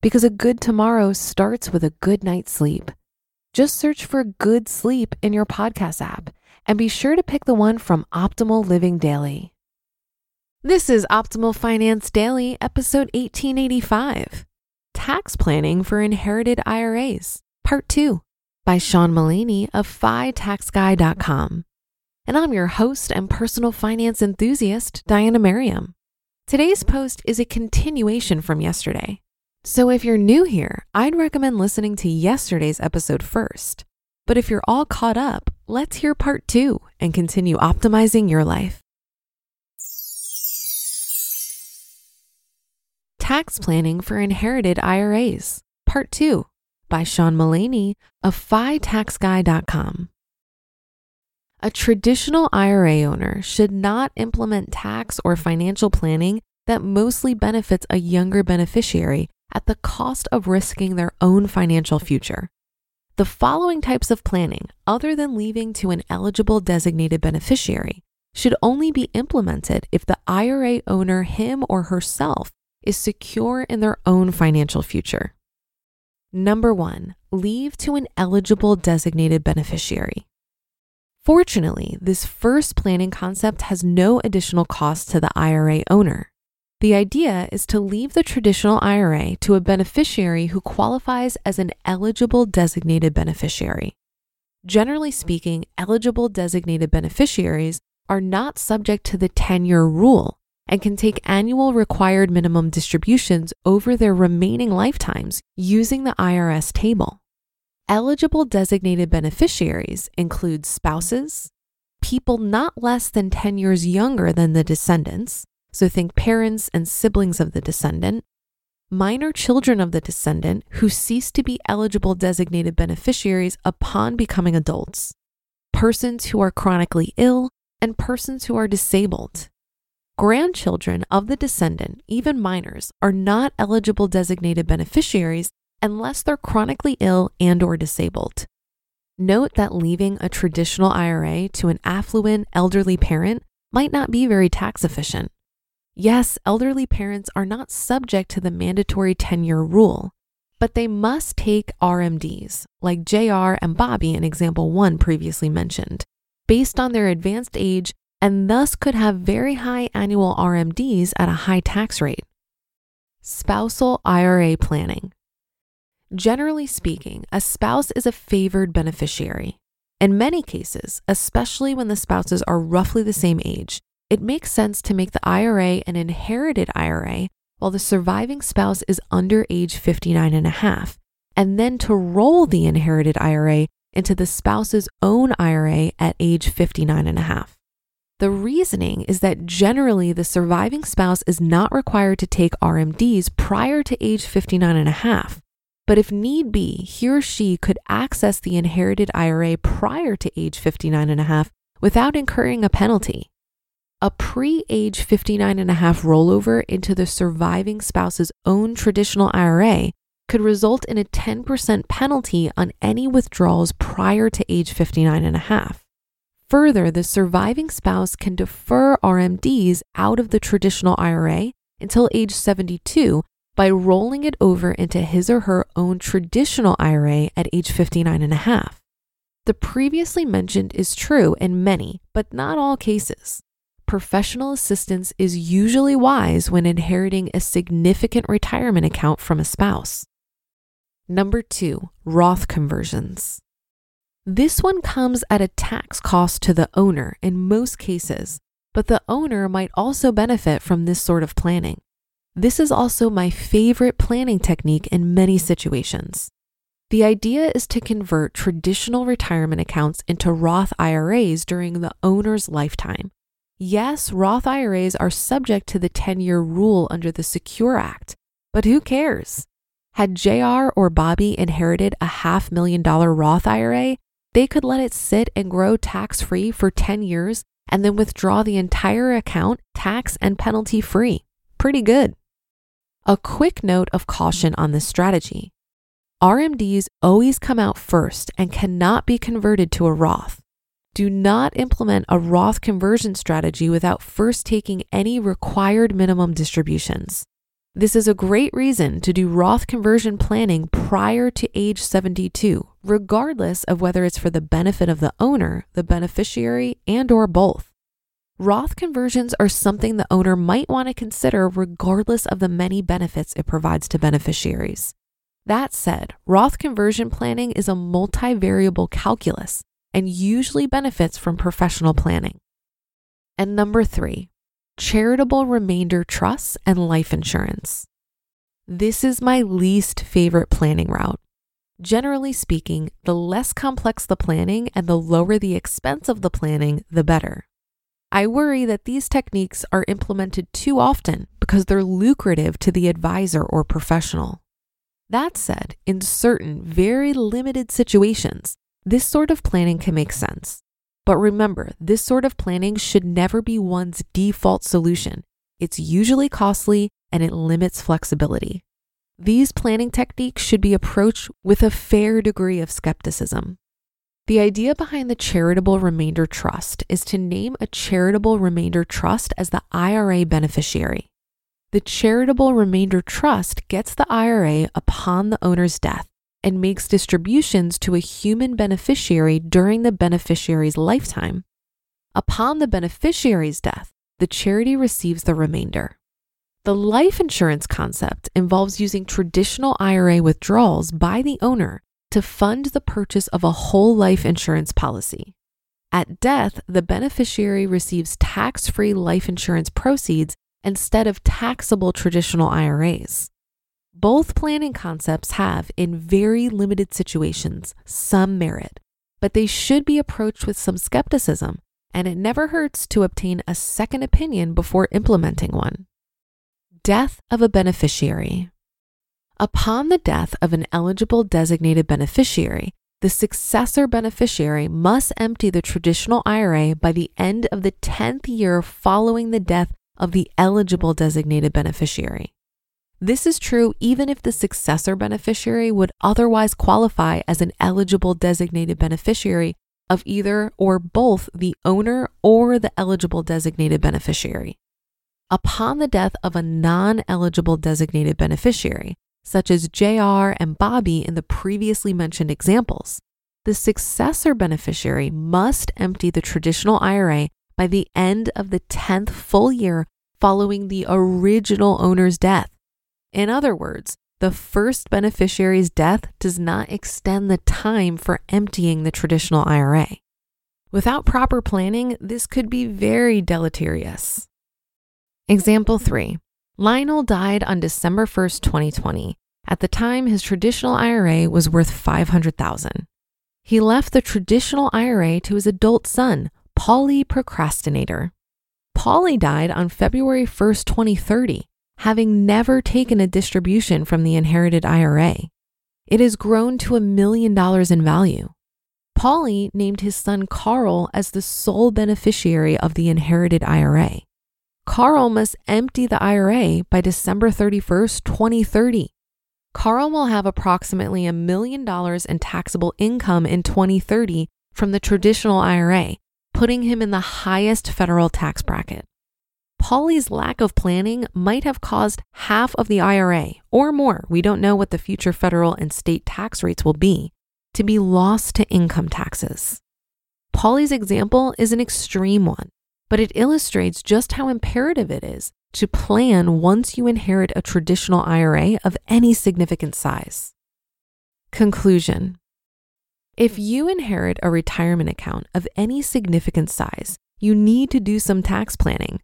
because a good tomorrow starts with a good night's sleep. Just search for Good Sleep in your podcast app and be sure to pick the one from Optimal Living Daily. This is Optimal Finance Daily, episode 1885 Tax Planning for Inherited IRAs, Part 2 by Sean Mullaney of FITaxGuy.com. And I'm your host and personal finance enthusiast, Diania Merriam. Today's post is a continuation from yesterday. So if you're new here, I'd recommend listening to yesterday's episode first. But if you're all caught up, let's hear part two and continue optimizing your life. Tax Planning for Inherited IRAs, Part 2 by Sean Mullaney of FITaxGuy.com. A traditional IRA owner should not implement tax or financial planning that mostly benefits a younger beneficiary at the cost of risking their own financial future. The following types of planning, other than leaving to an eligible designated beneficiary, should only be implemented if the IRA owner, him or herself, is secure in their own financial future. Number one, leave to an eligible designated beneficiary. Fortunately, this first planning concept has no additional cost to the IRA owner. The idea is to leave the traditional IRA to a beneficiary who qualifies as an eligible designated beneficiary. Generally speaking, eligible designated beneficiaries are not subject to the 10 year rule and can take annual required minimum distributions over their remaining lifetimes using the IRS table. Eligible designated beneficiaries include spouses, people not less than 10 years younger than the descendants, so think parents and siblings of the descendant, minor children of the descendant who cease to be eligible designated beneficiaries upon becoming adults, persons who are chronically ill, and persons who are disabled. Grandchildren of the descendant, even minors, are not eligible designated beneficiaries unless they're chronically ill and or disabled. Note that leaving a traditional IRA to an affluent elderly parent might not be very tax efficient. Yes, elderly parents are not subject to the mandatory 10 year rule, but they must take RMDs, like JR and Bobby in example 1 previously mentioned, based on their advanced age and thus could have very high annual RMDs at a high tax rate. Spousal IRA planning. Generally speaking, a spouse is a favored beneficiary. In many cases, especially when the spouses are roughly the same age, it makes sense to make the IRA an inherited IRA while the surviving spouse is under age 59 and a half, and then to roll the inherited IRA into the spouse's own IRA at age 59 and a half. The reasoning is that generally the surviving spouse is not required to take RMDs prior to age 59 and a half. But if need be, he or she could access the inherited IRA prior to age 59 and a half without incurring a penalty. A pre age 59 and a half rollover into the surviving spouse's own traditional IRA could result in a 10% penalty on any withdrawals prior to age 59 and a half. Further, the surviving spouse can defer RMDs out of the traditional IRA until age 72 by rolling it over into his or her own traditional IRA at age 59 and a half. The previously mentioned is true in many, but not all cases. Professional assistance is usually wise when inheriting a significant retirement account from a spouse. Number two, Roth conversions. This one comes at a tax cost to the owner in most cases, but the owner might also benefit from this sort of planning. This is also my favorite planning technique in many situations. The idea is to convert traditional retirement accounts into Roth IRAs during the owner's lifetime. Yes, Roth IRAs are subject to the 10 year rule under the Secure Act, but who cares? Had JR or Bobby inherited a half million dollar Roth IRA, they could let it sit and grow tax free for 10 years and then withdraw the entire account tax and penalty free. Pretty good. A quick note of caution on this strategy RMDs always come out first and cannot be converted to a Roth. Do not implement a Roth conversion strategy without first taking any required minimum distributions. This is a great reason to do Roth conversion planning prior to age 72, regardless of whether it's for the benefit of the owner, the beneficiary, and or both. Roth conversions are something the owner might want to consider regardless of the many benefits it provides to beneficiaries. That said, Roth conversion planning is a multivariable calculus and usually benefits from professional planning. And number three, charitable remainder trusts, and life insurance. This is my least favorite planning route. Generally speaking, the less complex the planning and the lower the expense of the planning, the better. I worry that these techniques are implemented too often because they're lucrative to the advisor or professional. That said, in certain very limited situations, this sort of planning can make sense. But remember, this sort of planning should never be one's default solution. It's usually costly and it limits flexibility. These planning techniques should be approached with a fair degree of skepticism. The idea behind the charitable remainder trust is to name a charitable remainder trust as the IRA beneficiary. The charitable remainder trust gets the IRA upon the owner's death and makes distributions to a human beneficiary during the beneficiary's lifetime. Upon the beneficiary's death, the charity receives the remainder. The life insurance concept involves using traditional IRA withdrawals by the owner to fund the purchase of a whole life insurance policy. At death, the beneficiary receives tax free life insurance proceeds instead of taxable traditional IRAs. Both planning concepts have, in very limited situations, some merit, but they should be approached with some skepticism, and it never hurts to obtain a second opinion before implementing one. Death of a beneficiary. Upon the death of an eligible designated beneficiary, the successor beneficiary must empty the traditional IRA by the end of the 10th year following the death of the eligible designated beneficiary. This is true even if the successor beneficiary would otherwise qualify as an eligible designated beneficiary of either or both the owner or the eligible designated beneficiary. Upon the death of a non eligible designated beneficiary, such as JR and Bobby in the previously mentioned examples, the successor beneficiary must empty the traditional IRA by the end of the 10th full year following the original owner's death in other words, the first beneficiary's death does not extend the time for emptying the traditional IRA. Without proper planning, this could be very deleterious. Example 3 Lionel died on December 1st, 2020. At the time, his traditional IRA was worth 500,000. He left the traditional IRA to his adult son, Paulie Procrastinator. Paulie died on February 1st, 2030 having never taken a distribution from the inherited IRA. It has grown to a million dollars in value. Paulie named his son Carl as the sole beneficiary of the inherited IRA. Carl must empty the IRA by December 31st, 2030. Carl will have approximately a million dollars in taxable income in 2030 from the traditional IRA, putting him in the highest federal tax bracket. Paulie's lack of planning might have caused half of the IRA or more, we don't know what the future federal and state tax rates will be, to be lost to income taxes. Paulie's example is an extreme one, but it illustrates just how imperative it is to plan once you inherit a traditional IRA of any significant size. Conclusion If you inherit a retirement account of any significant size, you need to do some tax planning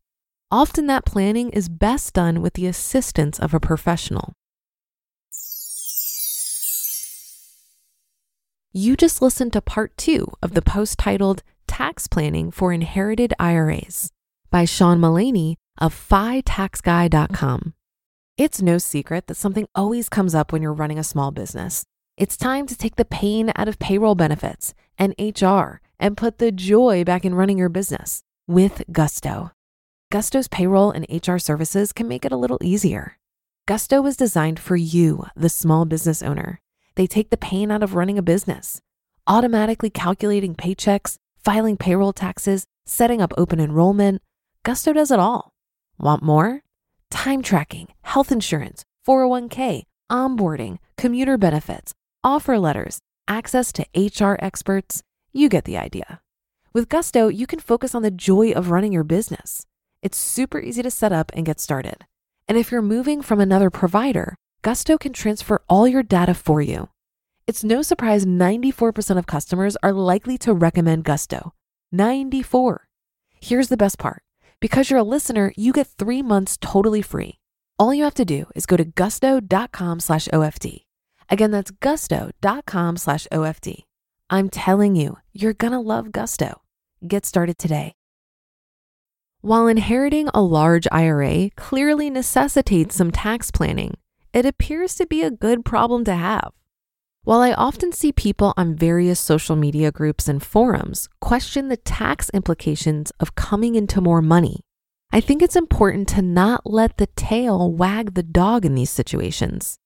Often that planning is best done with the assistance of a professional. You just listened to part two of the post titled Tax Planning for Inherited IRAs by Sean Mullaney of FITaxGuy.com. It's no secret that something always comes up when you're running a small business. It's time to take the pain out of payroll benefits and HR and put the joy back in running your business with Gusto. Gusto's payroll and HR services can make it a little easier. Gusto was designed for you, the small business owner. They take the pain out of running a business, automatically calculating paychecks, filing payroll taxes, setting up open enrollment. Gusto does it all. Want more? Time tracking, health insurance, 401k, onboarding, commuter benefits, offer letters, access to HR experts. You get the idea. With Gusto, you can focus on the joy of running your business. It's super easy to set up and get started. And if you're moving from another provider, Gusto can transfer all your data for you. It's no surprise 94% of customers are likely to recommend Gusto. 94. Here's the best part. Because you're a listener, you get three months totally free. All you have to do is go to gusto.com slash OFD. Again, that's gusto.com slash OFD. I'm telling you, you're gonna love Gusto. Get started today. While inheriting a large IRA clearly necessitates some tax planning, it appears to be a good problem to have. While I often see people on various social media groups and forums question the tax implications of coming into more money, I think it's important to not let the tail wag the dog in these situations.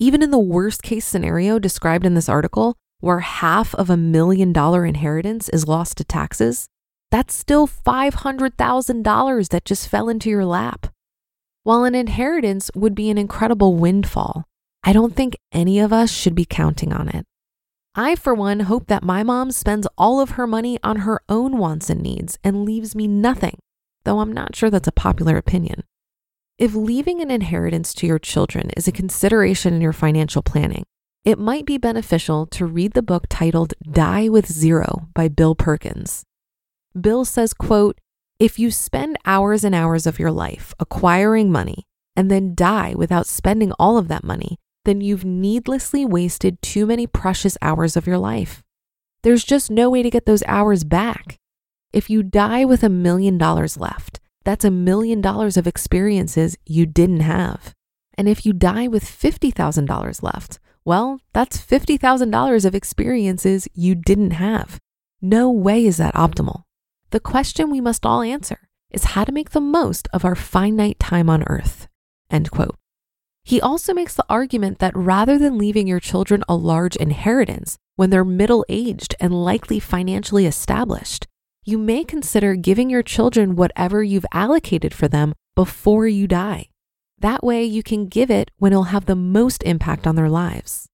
Even in the worst case scenario described in this article, where half of a million dollar inheritance is lost to taxes, that's still $500,000 that just fell into your lap. While an inheritance would be an incredible windfall, I don't think any of us should be counting on it. I, for one, hope that my mom spends all of her money on her own wants and needs and leaves me nothing, though I'm not sure that's a popular opinion. If leaving an inheritance to your children is a consideration in your financial planning, it might be beneficial to read the book titled Die with Zero by Bill Perkins. Bill says, quote, if you spend hours and hours of your life acquiring money and then die without spending all of that money, then you've needlessly wasted too many precious hours of your life. There's just no way to get those hours back. If you die with a million dollars left, that's a million dollars of experiences you didn't have. And if you die with $50,000 left, well, that's $50,000 of experiences you didn't have. No way is that optimal. The question we must all answer is how to make the most of our finite time on earth. End quote. He also makes the argument that rather than leaving your children a large inheritance when they're middle aged and likely financially established, you may consider giving your children whatever you've allocated for them before you die. That way, you can give it when it'll have the most impact on their lives.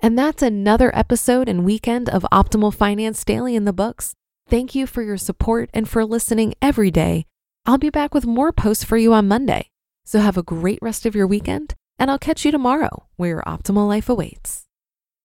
And that's another episode and weekend of Optimal Finance Daily in the books. Thank you for your support and for listening every day. I'll be back with more posts for you on Monday. So have a great rest of your weekend, and I'll catch you tomorrow where your optimal life awaits.